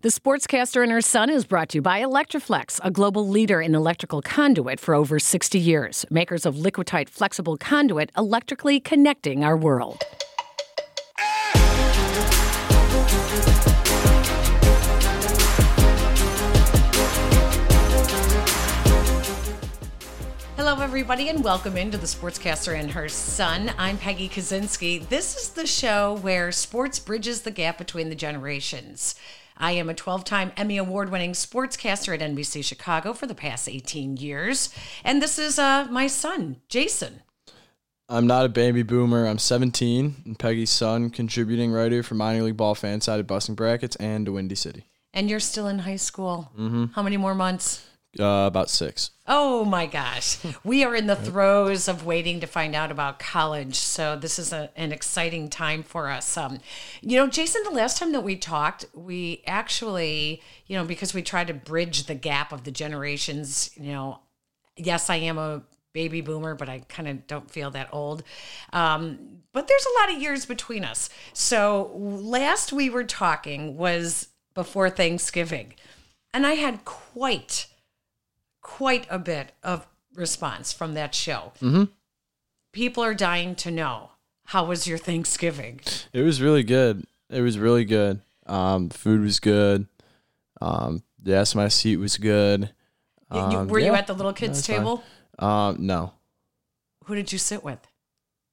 The Sportscaster and Her Son is brought to you by Electri-Flex, a global leader in electrical conduit for over 60 years. Makers of Liquatite flexible conduit, electrically connecting our world. Hello, everybody, and welcome into the Sportscaster and Her Son. I'm Peggy Kusinski. This is the show where sports bridges the gap between the generations. I am a 12 time Emmy Award winning sportscaster at NBC Chicago for the past 18 years. And this is uh, my son, Jason. I'm not a baby boomer. I'm 17, and Peggy's son, contributing writer for minor league ball fan side at Busting Brackets and to Windy City. And you're still in high school. Mm-hmm. How many more months? Uh, about six. Oh my gosh. We are in the throes of waiting to find out about college. So this is a, an exciting time for us. Um, you know, Jason, the last time that we talked, we actually, you know, because we try to bridge the gap of the generations, you know, yes, I am a baby boomer, but I kind of don't feel that old. Um, but there's a lot of years between us. So last we were talking was before Thanksgiving. And I had quite quite a bit of response from that show. Mm-hmm. People are dying to know how was your Thanksgiving? It was really good. It was really good. Um, food was good. Um, yes, my seat was good. Um, you, were yeah, you at the little kids table? Um, no. Who did you sit with?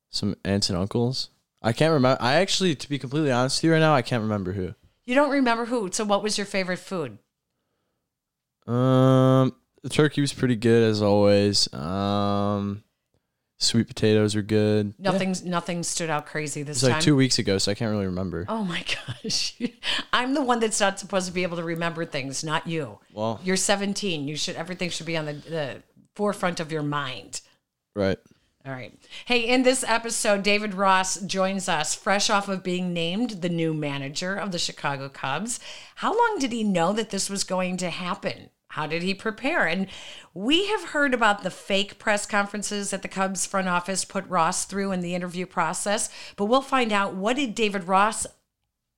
Some aunts and uncles. I can't remember. I actually, to be completely honest with you right now, I can't remember who. You don't remember who? So, what was your favorite food? Um, the turkey was pretty good as always. Um, sweet potatoes are good. Nothing's nothing stood out crazy this time. it's time. like two weeks ago, so I can't really remember. Oh my gosh, I'm the one that's not supposed to be able to remember things, not you. Well, you're 17. You should everything should be on the, the forefront of your mind. Right. All right. Hey, in this episode, David Ross joins us fresh off of being named the new manager of the Chicago Cubs. How long did he know that this was going to happen? How did he prepare? And we have heard about the fake press conferences that the Cubs front office put Ross through in the interview process, but we'll find out what did David Ross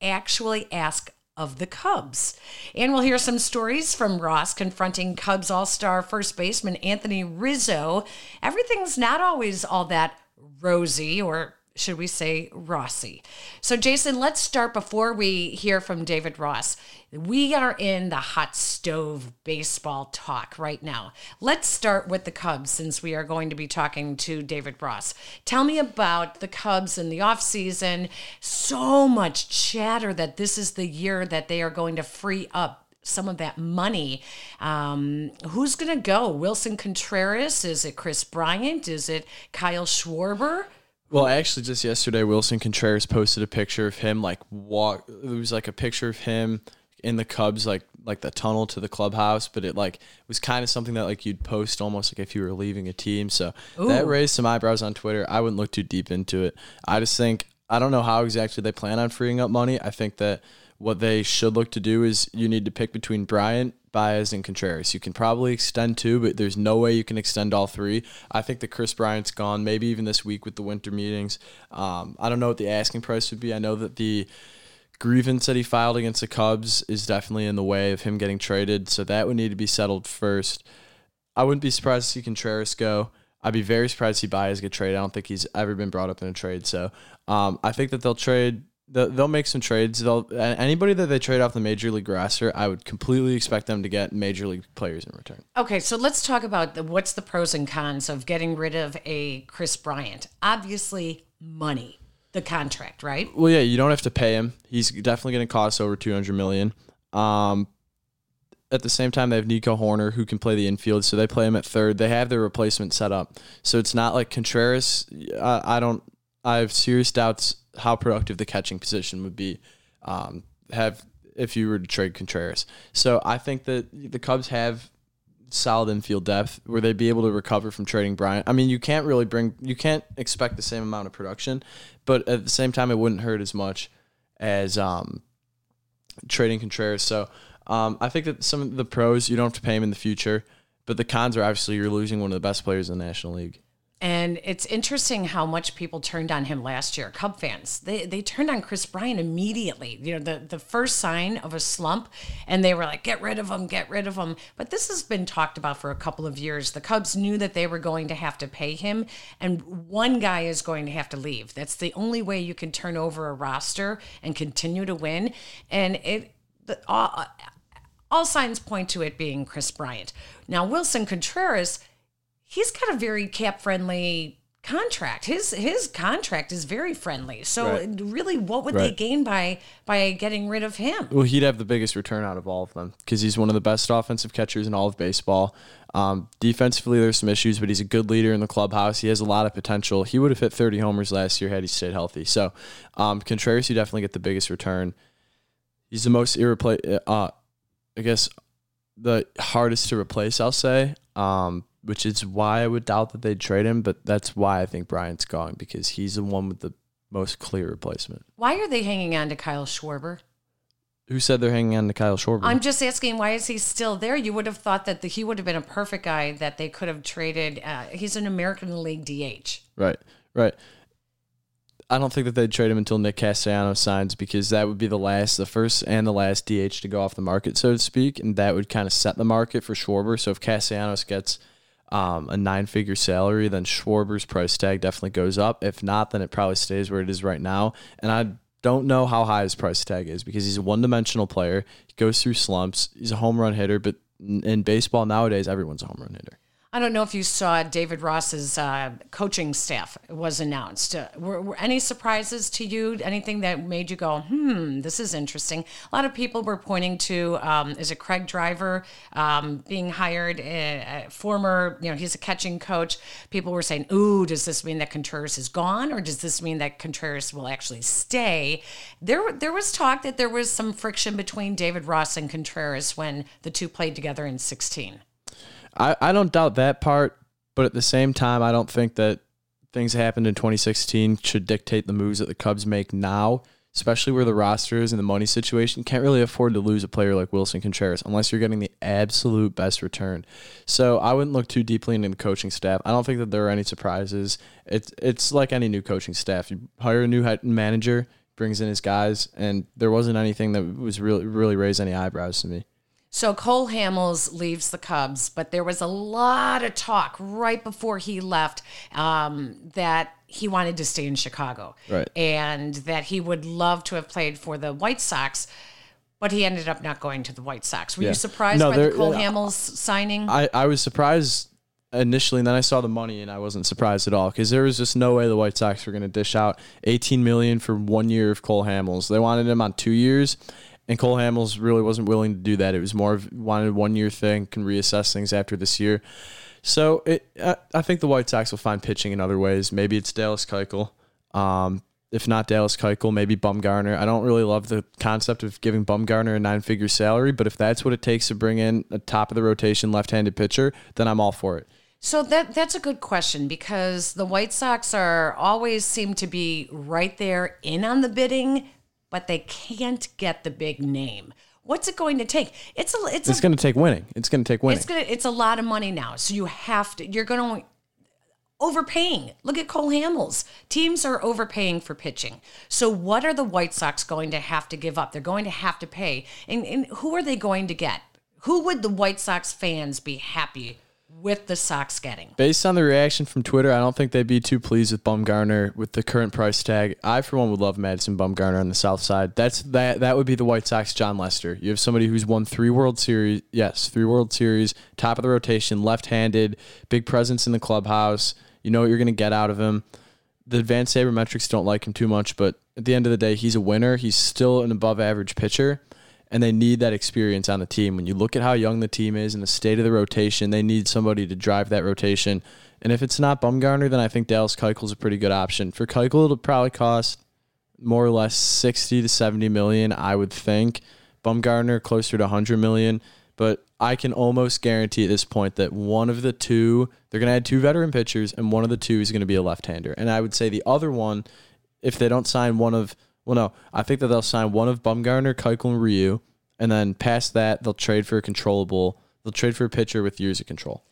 actually ask of the Cubs. And we'll hear some stories from Ross confronting Cubs All Star first baseman Anthony Rizzo. Everything's not always all that rosy or should we say Rossy? So, Jason, let's start before we hear from David Ross. We are in the hot stove baseball talk right now. Let's start with the Cubs since we are going to be talking to David Ross. Tell me about the Cubs in the offseason. So much chatter that this is the year that they are going to free up some of that money. Um, who's going to go? Willson Contreras? Is it Kris Bryant? Is it Kyle Schwarber? Well, actually, just yesterday, Willson Contreras posted a picture of him like walk. It was like a picture of him in the Cubs like like the tunnel to the clubhouse, but it like was kind of something that like you'd post almost like if you were leaving a team. So Ooh. that raised some eyebrows on Twitter. I wouldn't look too deep into it. I just think I don't know how exactly they plan on freeing up money. I think that what they should look to do is you need to pick between Bryant, Baez, and Contreras. You can probably extend two, but there's no way you can extend all three. I think that Kris Bryant's gone, maybe even this week with the winter meetings. Um, I don't know what the asking price would be. I know that the grievance that he filed against the Cubs is definitely in the way of him getting traded, so that would need to be settled first. I wouldn't be surprised to see Contreras go. I'd be very surprised to see Baez get traded. I don't think he's ever been brought up in a trade. So um, I think that they'll trade they'll make some trades. They'll anybody that they trade off the major league roster, I would completely expect them to get major league players in return. Okay, so let's talk about the, what's the pros and cons of getting rid of a Kris Bryant. Obviously, money, the contract, right? Well, yeah, you don't have to pay him. He's definitely going to cost over two hundred million. Um, at the same time, they have Nico Hoerner who can play the infield, so they play him at third. They have their replacement set up, so it's not like Contreras. I, I don't. I have serious doubts how productive the catching position would be. Um, have if you were to trade Contreras. So I think that the Cubs have solid infield depth where they'd be able to recover from trading Bryant. I mean, you can't really bring you can't expect the same amount of production, but at the same time, it wouldn't hurt as much as um, trading Contreras. So um, I think that some of the pros you don't have to pay him in the future, but the cons are obviously you're losing one of the best players in the National League. And it's interesting how much people turned on him last year. Cub fans, they they turned on Kris Bryant immediately. You know, the the first sign of a slump, and they were like, "Get rid of him, get rid of him." But this has been talked about for a couple of years. The Cubs knew that they were going to have to pay him, and one guy is going to have to leave. That's the only way you can turn over a roster and continue to win. And it, the, all, all signs point to it being Chris Bryant. Now Wilson Contreras he's got a very cap friendly contract. His his contract is very friendly. So Right. really, what would they gain by by getting rid of him? Well, he'd have the biggest return out of all of them because he's one of the best offensive catchers in all of baseball. Um, defensively, there's some issues, but he's a good leader in the clubhouse. He has a lot of potential. He would have hit 30 homers last year had he stayed healthy. So, um, Contreras, you definitely get the biggest return. He's the most irreplaceable. Uh, I guess the hardest to replace. I'll say, um, which is why I would doubt that they'd trade him. But that's why I think Bryant's going because he's the one with the most clear replacement. Why are they hanging on to Kyle Schwarber? Who said they're hanging on to Kyle Schwarber? I'm just asking, why is he still there? You would have thought that the, he would have been a perfect guy that they could have traded. Uh, he's an American League DH. Right, right. I don't think that they'd trade him until Nick Castellanos signs because that would be the last, the first and the last DH to go off the market, so to speak, and that would kind of set the market for Schwarber. So if Castellanos gets um, a nine-figure salary, then Schwarber's price tag definitely goes up. If not, then it probably stays where it is right now. And I don't know how high his price tag is because he's a one-dimensional player. He goes through slumps. He's a home run hitter, but in baseball nowadays, everyone's a home run hitter. I don't know if you saw David Ross's uh, coaching staff was announced. Uh, were, were any surprises to you? Anything that made you go, hmm, this is interesting? A lot of people were pointing to, um, is it Craig Driver um, being hired? A, a former, you know, he's a catching coach. People were saying, ooh, does this mean that Contreras is gone, or does this mean that Contreras will actually stay? There, there was talk that there was some friction between David Ross and Contreras when the two played together in 16. I, I don't doubt that part, but at the same time, I don't think that things happened in 2016 should dictate the moves that the Cubs make now, especially where the roster is and the money situation. Can't really afford to lose a player like Willson Contreras unless you're getting the absolute best return. So I wouldn't look too deeply into the coaching staff. I don't think that there are any surprises. It's it's like any new coaching staff. You hire a new head manager, brings in his guys, and there wasn't anything that was really really raised any eyebrows to me. So Cole Hamels leaves the Cubs, but there was a lot of talk right before he left um, that he wanted to stay in Chicago, Right. And that he would love to have played for the White Sox, but he ended up not going to the White Sox. Were Yeah. you surprised No, by the Cole Hamels signing? I, I was surprised initially, and then I saw the money, and I wasn't surprised at all because there was just no way the White Sox were going to dish out 18 million for one year of Cole Hamels. They wanted him on two years, and Cole Hamels really wasn't willing to do that. It was more of wanted one year thing, can reassess things after this year. So it, I, I think the White Sox will find pitching in other ways. Maybe it's Dallas Keuchel. Um, if not Dallas Keuchel, maybe Bumgarner. I don't really love the concept of giving Bumgarner a nine figure salary, but if that's what it takes to bring in a top of the rotation left handed pitcher, then I'm all for it. So that that's a good question because the White Sox are always seem to be right there in on the bidding, but they can't get the big name. What's it going to take? It's a it's, It's going to take winning. It's going to take winning. it's gonna it's a lot of money now. So you have to you're gonna overpaying. Look at Cole Hamels. Teams are overpaying for pitching. So what are the White Sox going to have to give up? They're going to have to pay. And, and who are they going to get? Who would the White Sox fans be happy with the Sox getting? Based on the reaction from Twitter, I don't think they'd be too pleased with Bumgarner with the current price tag. I, for one, would love Madison Bumgarner on the South Side. That's that. That would be the White Sox Jon Lester. You have somebody who's won three World Series. Yes, three World Series, top of the rotation, left-handed, big presence in the clubhouse. You know what you're going to get out of him. The advanced sabermetrics don't like him too much, but at the end of the day, he's a winner. He's still an above-average pitcher and they need that experience on the team. When you look at how young the team is and the state of the rotation, they need somebody to drive that rotation. And if it's not Bumgarner, then I think Dallas Keuchel's a pretty good option. For Keuchel, it'll probably cost more or less 60 to 70 million, I would think. Bumgarner closer to 100 million, but I can almost guarantee at this point that one of the two, they're going to add two veteran pitchers and one of the two is going to be a left-hander. And I would say the other one if they don't sign one of well no, I think that they'll sign one of Bumgarner, Keuchel, and Ryu, and then past that they'll trade for a controllable. They'll trade for a pitcher with years of control.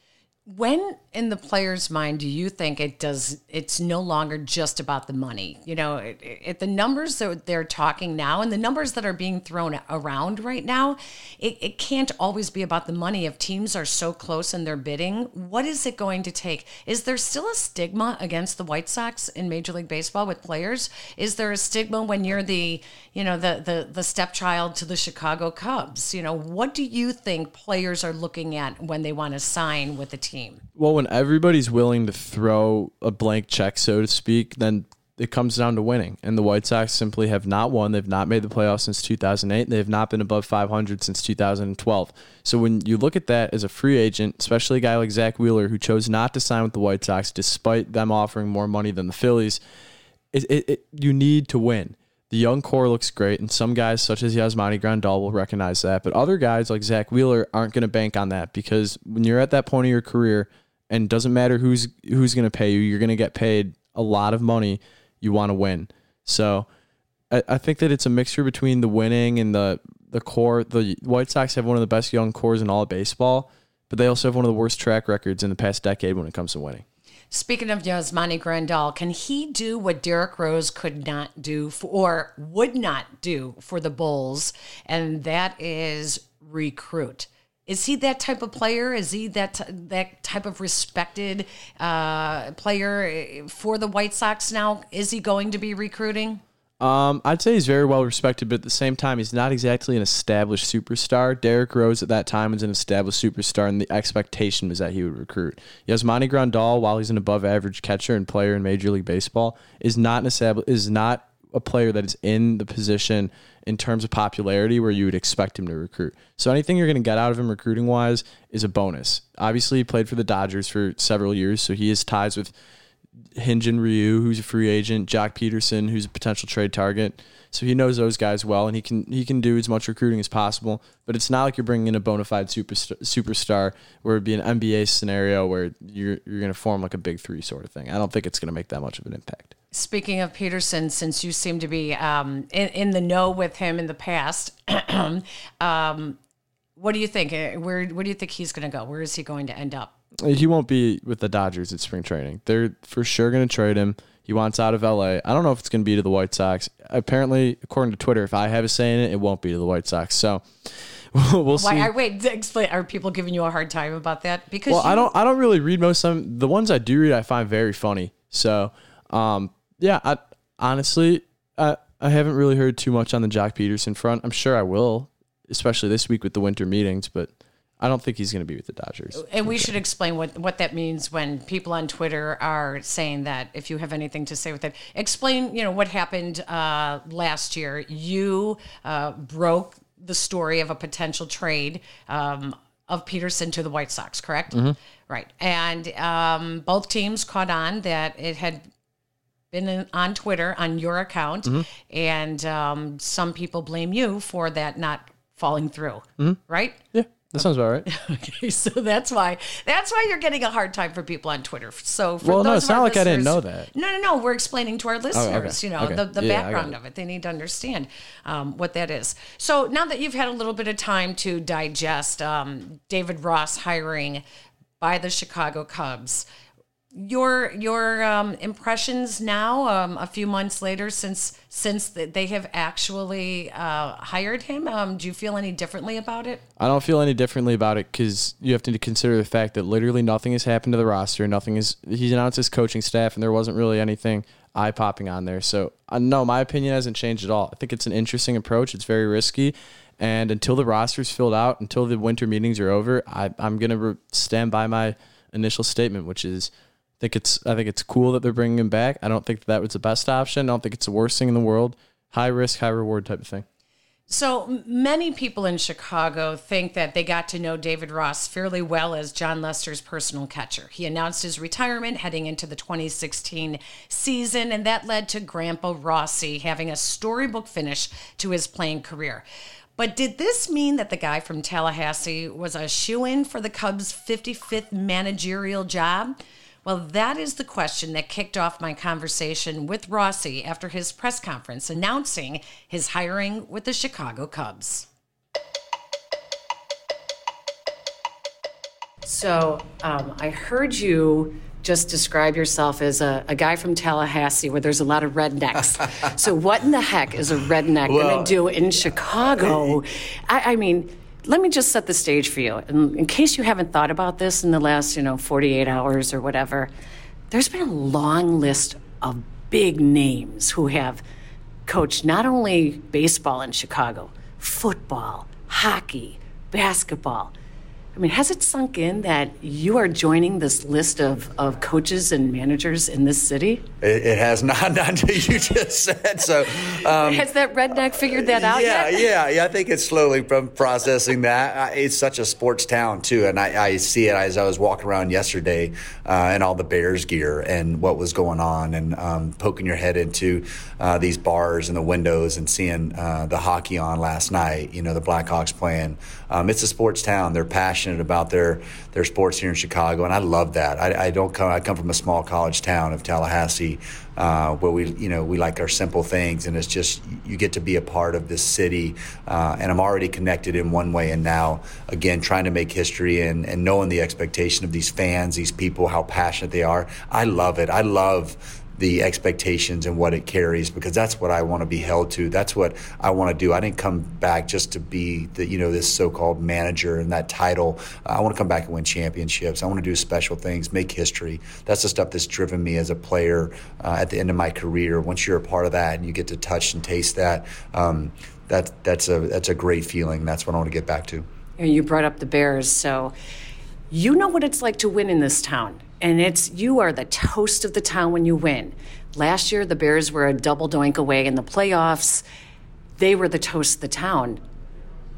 When in the player's mind do you think it does it's no longer just about the money? You know it, it, the numbers that they're talking now and the numbers that are being thrown around right now it, it can't always be about the money. If teams are so close in their bidding what is it going to take? Is there still a stigma against the white sox in major league baseball with players? Is there a stigma when you're the you know the the, the stepchild to the chicago cubs? You know what do you think players are looking at when they want to sign with a team team. Well, when everybody's willing to throw a blank check, so to speak, then it comes down to winning. And the White Sox simply have not won. They've not made the playoffs since 2008. They have not been above 500 since 2012. So when you look at that as a free agent, especially a guy like Zack Wheeler who chose not to sign with the White Sox despite them offering more money than the Phillies, it, it, it, you need to win. The young core looks great, and some guys, such as Yasmani Grandal, will recognize that. But other guys like Zack Wheeler aren't going to bank on that because when you're at that point of your career, and doesn't matter who's who's going to pay you, you're going to get paid a lot of money. You want to win, so I, I think that it's a mixture between the winning and the the core. The White Sox have one of the best young cores in all of baseball, but they also have one of the worst track records in the past decade when it comes to winning. Speaking of Yasmani Grandal, can he do what Derrick Rose could not do for, or would not do for the Bulls? And that is recruit. Is he that type of player? Is he that that type of respected uh, player for the White Sox now? Is he going to be recruiting? Um, I'd say he's very well respected, but at the same time, he's not exactly an established superstar. Derrick Rose at that time was an established superstar, and the expectation was that he would recruit. Yasmani Grandal, while he's an above-average catcher and player in Major League Baseball, is not an is not a player that is in the position in terms of popularity where you would expect him to recruit. So anything you're going to get out of him recruiting wise is a bonus. Obviously, he played for the Dodgers for several years, so he has ties with Hyun-jin Ryu, who's a free agent, Joc Pederson, who's a potential trade target. So he knows those guys well, and he can he can do as much recruiting as possible. But it's not like you're bringing in a bona fide superstar, superstar where it'd be an NBA scenario where you're you're going to form like a big three sort of thing. I don't think it's going to make that much of an impact. Speaking of Pederson, since you seem to be um, in, in the know with him in the past, um, what do you think? Where where do you think he's going to go? Where is he going to end up? He won't be with the Dodgers at spring training. They're for sure going to trade him. He wants out of LA. I don't know if it's going to be to the White Sox. Apparently, according to Twitter, if I have a say in it, it won't be to the White Sox. So we'll see. Why, wait, explain. Are people giving you a hard time about that? Because well, you, I don't. I don't really read most of them. The ones I do read, I find very funny. So, um, yeah. I honestly, I I haven't really heard too much on the Joc Pederson front. I'm sure I will, especially this week with the winter meetings. But I don't think he's going to be with the Dodgers. And we should explain what, what that means when people on Twitter are saying that. If you have anything to say with it, explain. You know what happened uh, last year. You uh, broke the story of a potential trade um, of Pederson to the White Sox, correct? Mm-hmm. Right. And um, both teams caught on that it had been on Twitter on your account, mm-hmm. and um, some people blame you for that not falling through. Mm-hmm. Right? Yeah. That sounds about right. okay, so that's why that's why you're getting a hard time for people on Twitter. So well, no, it's not like I didn't know that. No, no, no. We're explaining to our listeners, oh, okay. you know, okay. the, the yeah, background of it. They need to understand um, what that is. So now that you've had a little bit of time to digest um, David Ross hiring by the Chicago Cubs, your your um, impressions now, um, a few months later, since since they have actually uh, hired him. Um, do you feel any differently about it? I don't feel any differently about it because you have to consider the fact that literally nothing has happened to the roster. Nothing is. He's announced his coaching staff, and there wasn't really anything eye popping on there. So uh, no, my opinion hasn't changed at all. I think it's an interesting approach. It's very risky. And until the roster's filled out, until the winter meetings are over, I, I'm going to re- stand by my initial statement, which is think it's I think it's cool that they're bringing him back. I don't think that, that was the best option. I don't think it's the worst thing in the world. High risk, high reward type of thing. So many people in Chicago think that they got to know David Ross fairly well as Jon Lester's personal catcher. He announced his retirement heading into the 2016 season, and that led to Grandpa Rossy having a storybook finish to his playing career. But did this mean that the guy from Tallahassee was a shoe in for the Cubs' 55th managerial job? Well, that is the question that kicked off my conversation with Rossy after his press conference announcing his hiring with the Chicago Cubs. So um, I heard you just describe yourself as a, a, guy from Tallahassee where there's a lot of rednecks. so what in the heck is a redneck well, going to do in Chicago? I, I, mean, let me just set the stage for you. In, in case you haven't thought about this in the last, you know, 48 hours or whatever, there's been a long list of big names who have coached not only baseball in Chicago, football, hockey, basketball – I mean, has it sunk in that you are joining this list of, of coaches and managers in this city? It, it has not, not until you just said so. Um, has that redneck figured that out yeah, yet? Yeah, yeah, I think it's slowly from processing that. It's such a sports town, too, and I, I see it as I was walking around yesterday uh, in all the Bears gear and what was going on and um, poking your head into uh, these bars and the windows and seeing uh, the hockey on last night, you know, the Blackhawks playing. Um, it's a sports town. They're passionate passionate about their their sports here in Chicago, and I love that. I, I don't come. I come from a small college town of Tallahassee, uh, where we you know we like our simple things, and it's just you get to be a part of this city. Uh, and I'm already connected in one way, and now again trying to make history and and knowing the expectation of these fans, these people, how passionate they are. I love it. I love the expectations and what it carries because that's what I want to be held to. That's what I want to do. I didn't come back just to be the you know this so-called manager and that title. I want to come back and win championships. I want to do special things, make history. That's the stuff that's driven me as a player uh, at the end of my career. Once you're a part of that and you get to touch and taste that, um, that that's a that's a great feeling. That's what I want to get back to. You brought up the Bears, so you know what it's like to win in this town and it's you are the toast of the town when you win. Last year, the Bears were a double doink away in the playoffs. They were the toast of the town.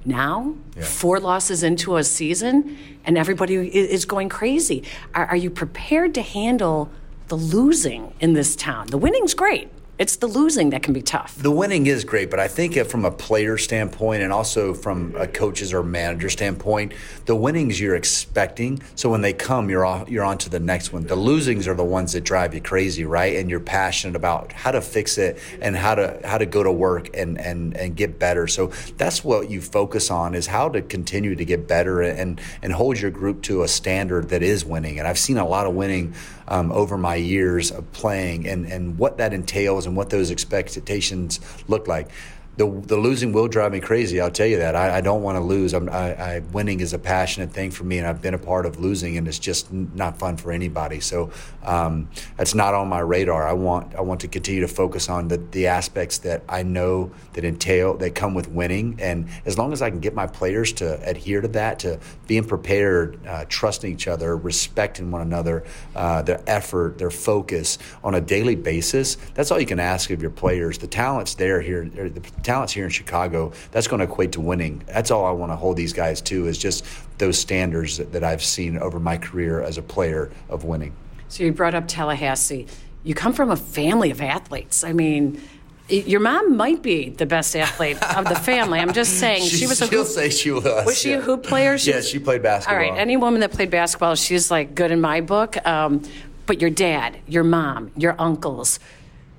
Now, yeah. four losses into a season, and everybody is going crazy. Are, are you prepared to handle the losing in this town? The winning's great. It's the losing that can be tough. The winning is great, but I think from a player standpoint and also from a coach's or manager standpoint, the winnings you're expecting. So when they come, you're off, you're on to the next one. The losings are the ones that drive you crazy, right? And you're passionate about how to fix it and how to how to go to work and and and get better. So that's what you focus on is how to continue to get better and and hold your group to a standard that is winning. And I've seen a lot of winning um, over my years of playing and, and what that entails and what those expectations look like the the losing will drive me crazy. I'll tell you that. I, I don't want to lose. I'm, I, I, winning is a passionate thing for me, and I've been a part of losing, and it's just not fun for anybody. So um, that's not on my radar. I want I want to continue to focus on the the aspects that I know that entail that come with winning, and as long as I can get my players to adhere to that, to being prepared, uh, trusting each other, respecting one another, uh, their effort, their focus on a daily basis. That's all you can ask of your players. The talent's there here. The talents here in Chicago, that's going to equate to winning. That's all I want to hold these guys to is just those standards that, that I've seen over my career as a player of winning. So you brought up Tallahassee. You come from a family of athletes. I mean, your mom might be the best athlete of the family. I'm just saying she was a she'll hoop, say she was. Was she yeah. a hoop player? She, yeah, she played basketball. All right, any woman that played basketball, she's like good in my book. Um, but your dad, your mom, your uncles,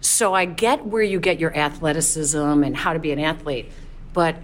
so I get where you get your athleticism and how to be an athlete, but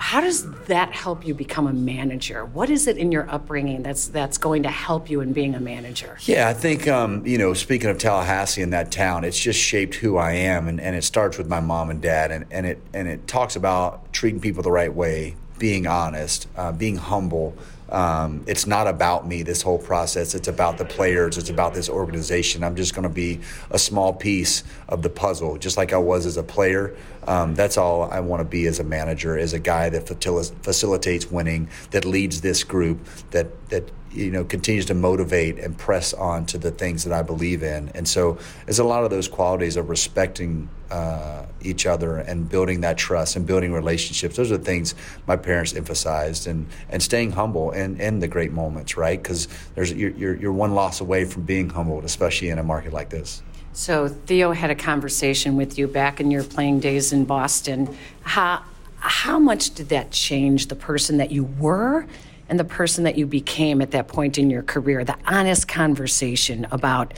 how does that help you become a manager? What is it in your upbringing that's that's going to help you in being a manager? Yeah, I think um, you know, speaking of Tallahassee and that town, it's just shaped who I am, and, and it starts with my mom and dad, and, and it and it talks about treating people the right way, being honest, uh, being humble. Um, it's not about me, this whole process. It's about the players. It's about this organization. I'm just going to be a small piece of the puzzle, just like I was as a player. Um, that's all I want to be as a manager, as a guy that facilitates winning, that leads this group, that that you know continues to motivate and press on to the things that I believe in. And so, it's a lot of those qualities of respecting uh, each other and building that trust and building relationships. Those are the things my parents emphasized, and and staying humble in in the great moments, right? Because there's you're, you're you're one loss away from being humbled, especially in a market like this. So Theo had a conversation with you back in your playing days in Boston. How how much did that change the person that you were and the person that you became at that point in your career? The honest conversation about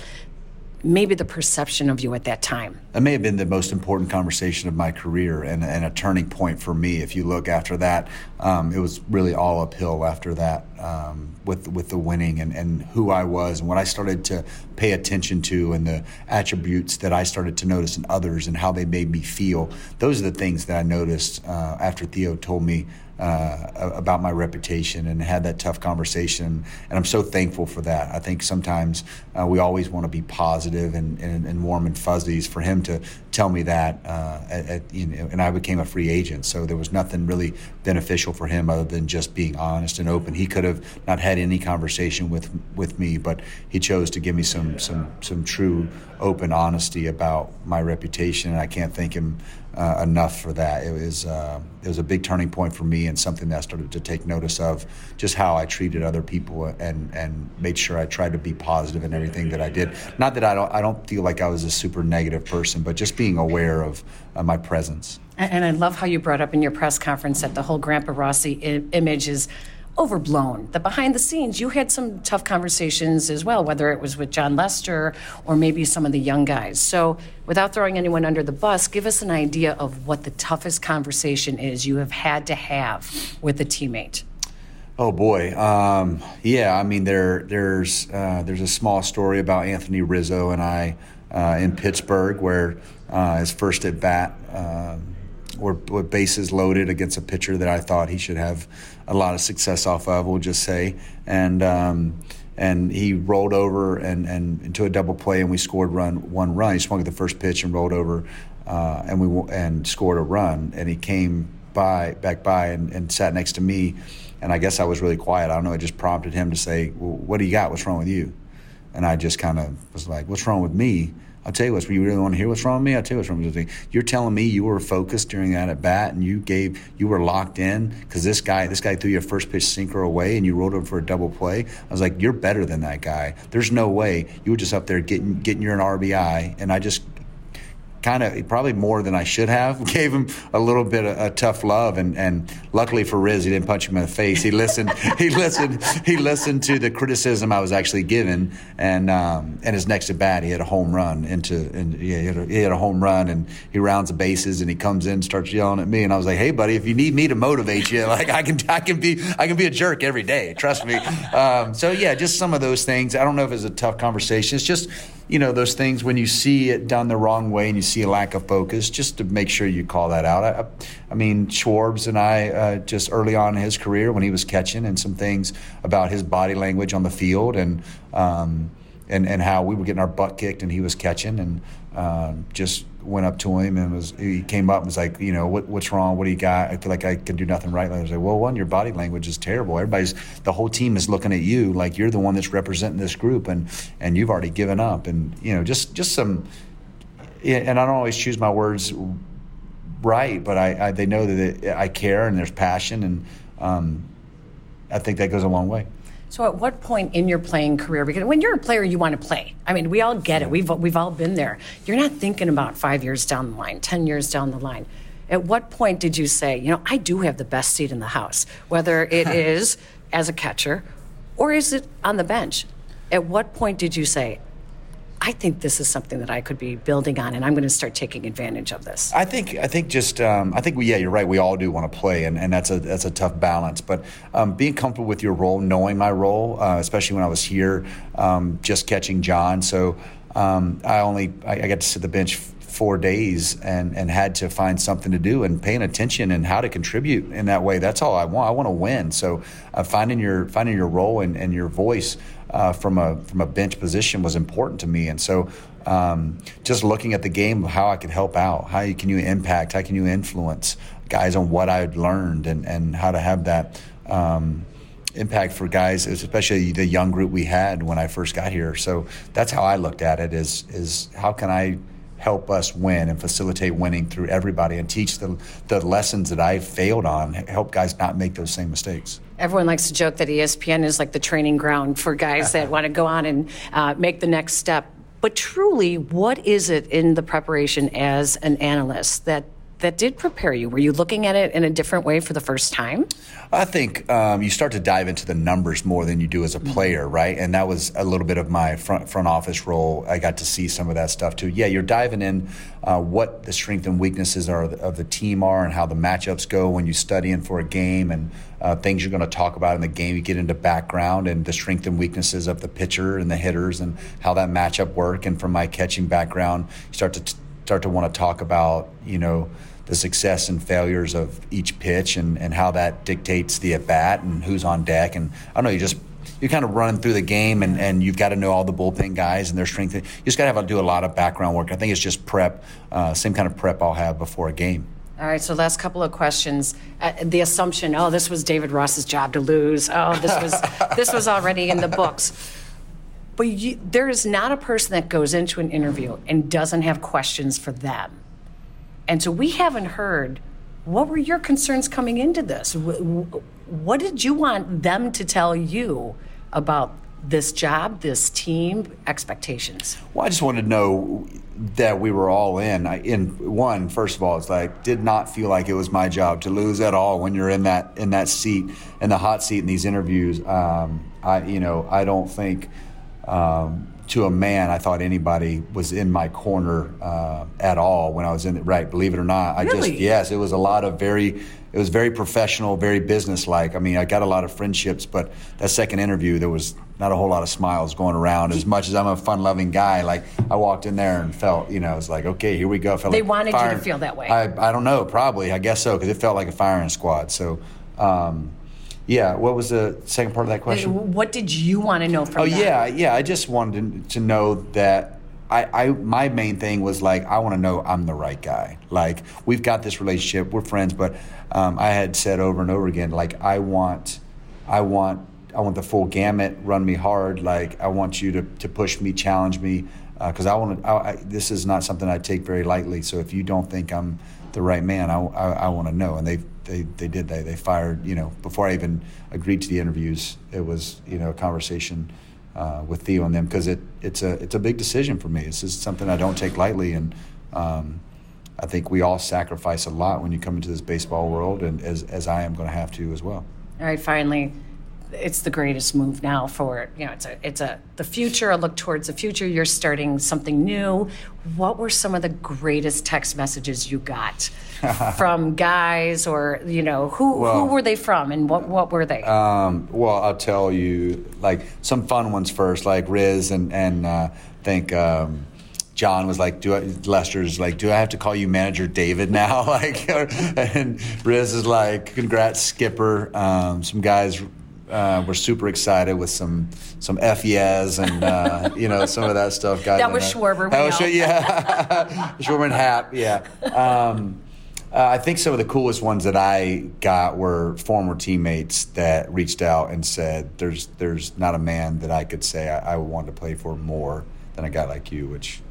maybe the perception of you at that time? It may have been the most important conversation of my career and, and a turning point for me. If you look after that, um, it was really all uphill after that um, with with the winning and, and who I was and what I started to pay attention to and the attributes that I started to notice in others and how they made me feel. Those are the things that I noticed uh, after Theo told me uh, about my reputation and had that tough conversation. And I'm so thankful for that. I think sometimes uh, we always want to be positive and, and, and, warm and fuzzies. For him to tell me that, uh, at, at, you know, and I became a free agent, so there was nothing really beneficial for him other than just being honest and open. He could have not had any conversation with with me, but he chose to give me some some some true open honesty about my reputation, and I can't thank him uh, enough for that. It was uh, it was a big turning point for me and something that I started to take notice of just how I treated other people and and made sure I tried to be positive in everything that I did. Not that I don't I don't feel like I was a super negative person, but just being aware of uh, my presence. And I love how you brought up in your press conference that the whole Grandpa Rossy I- image is overblown. The behind the scenes, you had some tough conversations as well, whether it was with Jon Lester or maybe some of the young guys. So, without throwing anyone under the bus, give us an idea of what the toughest conversation is you have had to have with a teammate. Oh boy, um, yeah. I mean, there there's uh, there's a small story about Anthony Rizzo and I uh, in Pittsburgh where uh, his first at bat. Um, were, were bases loaded against a pitcher that I thought he should have a lot of success off of. We'll just say, and um, and he rolled over and, and into a double play, and we scored run one run. He swung at the first pitch and rolled over, uh, and we and scored a run. And he came by back by and, and sat next to me, and I guess I was really quiet. I don't know. It just prompted him to say, well, "What do you got? What's wrong with you?" And I just kind of was like, "What's wrong with me?" I'll tell you what, you really want to hear what's wrong with me? I'll tell you what's wrong with me. You're telling me you were focused during that at bat and you gave, you were locked in because this guy, this guy threw your first pitch sinker away and you rolled over for a double play. I was like, you're better than that guy. There's no way you were just up there getting, getting your an RBI. And I just kind of probably more than I should have. Gave him a little bit of a tough love, and, and luckily for Riz, he didn't punch him in the face. He listened. he listened. He listened to the criticism I was actually given, and um, and his next at bat, he had a home run into, and yeah, he had, a, he had a home run, and he rounds the bases, and he comes in, starts yelling at me, and I was like, hey, buddy, if you need me to motivate you, like I can, I can be, I can be a jerk every day. Trust me. Um, so yeah, just some of those things. I don't know if it's a tough conversation. It's just you know those things when you see it done the wrong way and you see a lack of focus just to make sure you call that out i, I mean schwarbs and i uh, just early on in his career when he was catching and some things about his body language on the field and um, and, and how we were getting our butt kicked and he was catching and um, just went up to him and was he came up and was like, you know, what, what's wrong? What do you got? I feel like I can do nothing right. And I was like, well, one, your body language is terrible. Everybody's the whole team is looking at you like you're the one that's representing this group, and and you've already given up, and you know, just just some. And I don't always choose my words right, but I, I they know that it, I care and there's passion, and um, I think that goes a long way. So, at what point in your playing career, because when you're a player, you want to play. I mean, we all get it. We've we've all been there. You're not thinking about five years down the line, ten years down the line. At what point did you say, you know, I do have the best seat in the house, whether it is as a catcher or is it on the bench? At what point did you say, I think this is something that I could be building on, and I'm going to start taking advantage of this. I think I think just um, I think we yeah you're right. We all do want to play, and, and that's a that's a tough balance. But um, being comfortable with your role, knowing my role, uh, especially when I was here, um, just catching Jon. So um, I only I, I, got to sit the bench four days and and had to find something to do and paying attention and how to contribute in that way. That's all I want. I want to win. So uh, finding your finding your role and, and your voice uh, from a from a bench position was important to me, and so um, just looking at the game, how I could help out, how can you impact, how can you influence guys on what I'd learned, and and how to have that. Um, impact for guys, especially the young group we had when I first got here. So that's how I looked at it: is is how can I help us win and facilitate winning through everybody and teach the the lessons that I failed on, help guys not make those same mistakes everyone likes to joke that ESPN is like the training ground for guys that want to go on and uh, make the next step. But truly, what is it in the preparation as an analyst that that did prepare you? Were you looking at it in a different way for the first time? I think um, you start to dive into the numbers more than you do as a Mm-hmm. player, right? And that was a little bit of my front front office role. I got to see some of that stuff too. Yeah, you're diving in uh, what the strength and weaknesses are of the team are, and how the matchups go when you studying for a game, and uh, things you're going to talk about in the game. You get into background and the strength and weaknesses of the pitcher and the hitters, and how that matchup work. And from my catching background, you start to t- start to want to talk about, you know the success and failures of each pitch and, and how that dictates the at bat and who's on deck. And I don't know, you just you're kind of running through the game and, and you've got to know all the bullpen guys and their strength. You just got to have to do a lot of background work. I think it's just prep, uh, same kind of prep I'll have before a game. All right, so last couple of questions. Uh, the assumption, oh, this was David Ross's job to lose. Oh, this was this was already in the books. But you, there is not a person that goes into an interview and doesn't have questions for them. And so we haven't heard what were your concerns coming into this? What did you want them to tell you about this job, this team, expectations? Well, I just wanted to know that we were all in. I, in one, first of all, it's like did not feel like it was my job to lose at all when you're in that in that seat in the hot seat in these interviews. Um, I you know I don't think. Um, to a man, I thought anybody was in my corner uh, at all when I was in it. Right, believe it or not, I Really? just yes, it was a lot of very. It was very professional, very businesslike. I mean, I got a lot of friendships, but that second interview, there was not a whole lot of smiles going around. As much as I'm a fun-loving guy, like I walked in there and felt, you know, it's like, okay, here we go. Felt They like wanted you to feel that way. I, I don't know, probably. I guess so, because it felt like a firing squad. So, um, yeah. What was the second part of that question? What did you want to know from Oh them? yeah, yeah. I just wanted to, know that I, I my main thing was like I want to know I'm the right guy. Like we've got this relationship, we're friends, but um, I had said over and over again, like I want, I want, I want the full gamut. Run me hard. Like I want you to to push me, challenge me, because I want to. I, I, this is not something I take very lightly. So if you don't think I'm the right man, I, I, I want to know. And they they they did. They they fired. You know, before I even agreed to the interviews, it was you know a conversation uh, with Theo and them because it it's a it's a big decision for me. This is something I don't take lightly, and um, I think we all sacrifice a lot when you come into this baseball world, and as as I am going to have to as well. All right, finally, it's the greatest move now for you know it's a it's a the future a look towards the future you're starting something new what were some of the greatest text messages you got from guys or you know who who were they from and what what were they Um, well, I'll tell you, like some fun ones first, like Riz and and uh, think um, Jon was like, "Do I, Lester's like, do I have to call you manager David now?" like, and Riz is like, "Congrats, Skipper." Um, some guys uh, were super excited with some some F yes and uh, you know some of that stuff. Guys, That was. Schwarber, That was yeah, Schwarber and Happ, yeah. Um, uh, I think some of the coolest ones that I got were former teammates that reached out and said, "There's there's not a man that I could say I, I would want to play for more than a guy like you," which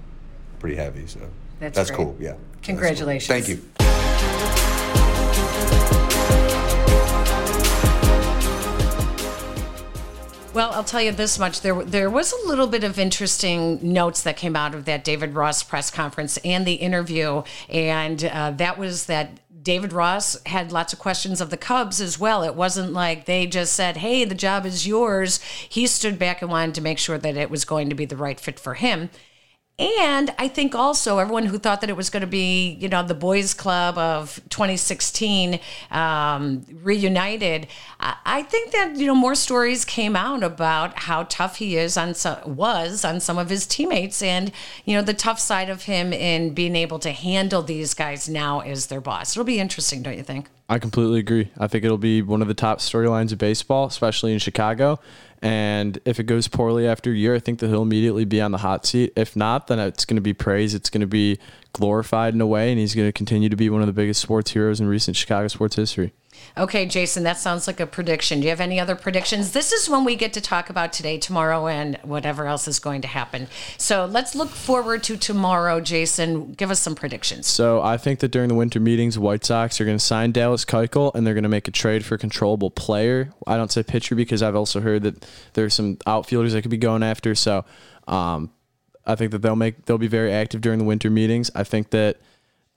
pretty heavy. So That's that's cool. Yeah. So cool. Congratulations. Thank you. Well, I'll tell you this much: there there was a little bit of interesting notes that came out of that David Ross press conference and the interview, and uh, that was that David Ross had lots of questions of the Cubs as well. It wasn't like they just said, "Hey, the job is yours." He stood back and wanted to make sure that it was going to be the right fit for him. And I think also everyone who thought that it was going to be, you know, the boys' club of 2016 um, reunited, I, I think that you know more stories came out about how tough he is on so, was on some of his teammates, and you know the tough side of him in being able to handle these guys now as their boss. It'll be interesting, don't you think? I completely agree. I think it'll be one of the top storylines of baseball, especially in Chicago. And if it goes poorly after a year, I think that he'll immediately be on the hot seat. If not, then it's going to be praised. It's going to be glorified in a way, and he's going to continue to be one of the biggest sports heroes in recent Chicago sports history. Okay, Jason, that sounds like a prediction. Do you have any other predictions? This is when we get to talk about today, tomorrow, and whatever else is going to happen. So let's look forward to tomorrow, Jason. Give us some predictions. So I think that during the winter meetings, White Sox are going to sign Dallas Keuchel and they're going to make a trade for a controllable player. I don't say pitcher because I've also heard that there's some outfielders that could be going after. So um, I think that they'll make they'll be very active during the winter meetings. I think that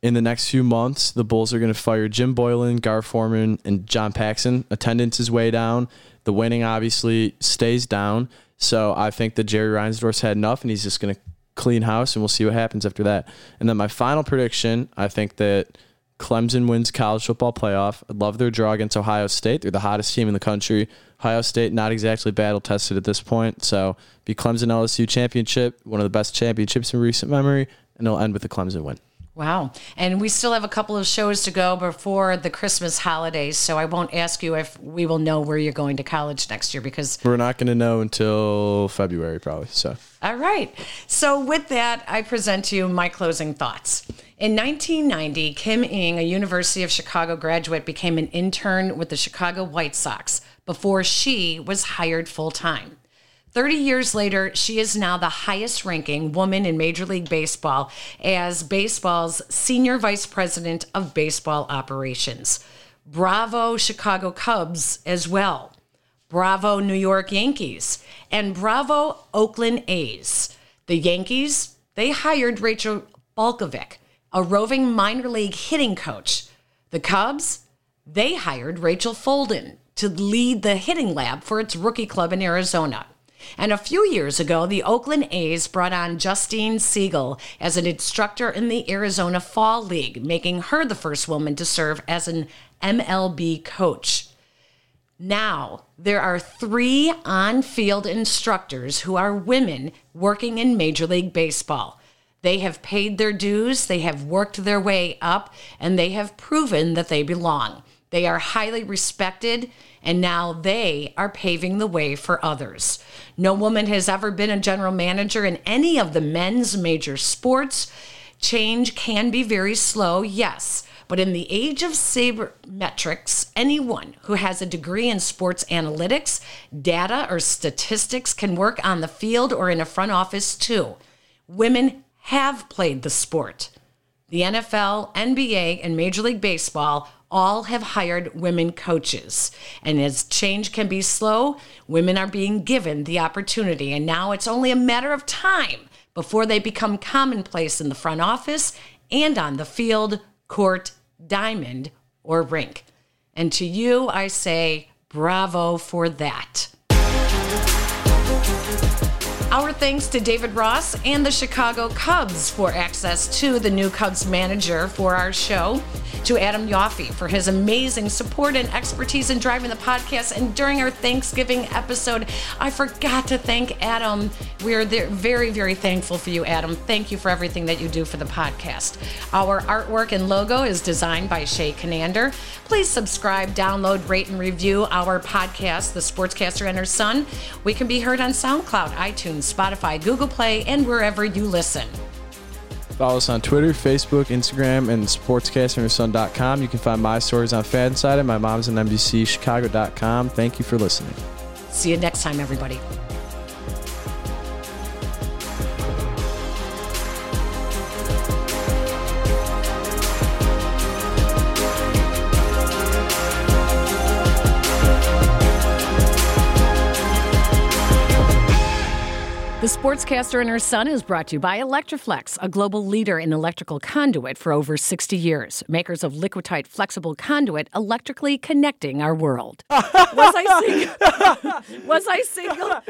in the next few months, the Bulls are going to fire Jim Boylen, Gar Forman, and John Paxson. Attendance is way down. The winning obviously stays down. So I think that Jerry Reinsdorf's had enough, and he's just going to clean house, and we'll see what happens after that. And then my final prediction, I think that Clemson wins college football playoff. I love their draw against Ohio State. They're the hottest team in the country. Ohio State not exactly battle tested at this point, so be Clemson LSU championship, one of the best championships in recent memory, and it'll end with the Clemson win. Wow. And we still have a couple of shows to go before the Christmas holidays. So I won't ask you if we will know where you're going to college next year because we're not going to know until February, probably. So, all right. So, with that, I present to you my closing thoughts. In 1990, Kim Ng, a University of Chicago graduate, became an intern with the Chicago White Sox before she was hired full time. 30 years later, she is now the highest ranking woman in Major League Baseball as baseball's senior vice president of baseball operations. Bravo, Chicago Cubs as well. Bravo, New York Yankees. And bravo, Oakland A's. The Yankees, they hired Rachel Balkovec, a roving minor league hitting coach. The Cubs, they hired Rachel Folden to lead the hitting lab for its rookie club in Arizona. And a few years ago, the Oakland A's brought on Justine Siegal as an instructor in the Arizona Fall League, making her the first woman to serve as an MLB coach. Now, there are three on field instructors who are women working in Major League Baseball. They have paid their dues, they have worked their way up, and they have proven that they belong. They are highly respected, and now they are paving the way for others. No woman has ever been a general manager in any of the men's major sports. Change can be very slow, yes. But in the age of sabermetrics, anyone who has a degree in sports analytics, data, or statistics can work on the field or in a front office too. Women have played the sport. The NFL, NBA, and Major League Baseball all have hired women coaches. And as change can be slow, women are being given the opportunity. And now it's only a matter of time before they become commonplace in the front office and on the field, court, diamond, or rink. And to you, I say, bravo for that. Our thanks to David Ross and the Chicago Cubs for access to the new Cubs manager for our show to Adam Yaffe for his amazing support and expertise in driving the podcast. And during our Thanksgiving episode, I forgot to thank Adam. We're very, very thankful for you, Adam. Thank you for everything that you do for the podcast. Our artwork and logo is designed by Shay Conander. Please subscribe, download, rate, and review our podcast, The Sportscaster and Her Son. We can be heard on SoundCloud, iTunes, Spotify, Google Play, and wherever you listen. Follow us on Twitter, Facebook, Instagram, and sportscasterandherson.com. You can find my stories on Fansided, my mom's on NBCChicago.com. Thank you for listening. See you next time, everybody. The Sportscaster and Her Son is brought to you by Electri-Flex, a global leader in electrical conduit for over 60 years. Makers of Liquatite flexible conduit, electrically connecting our world. Was I single? Was I single?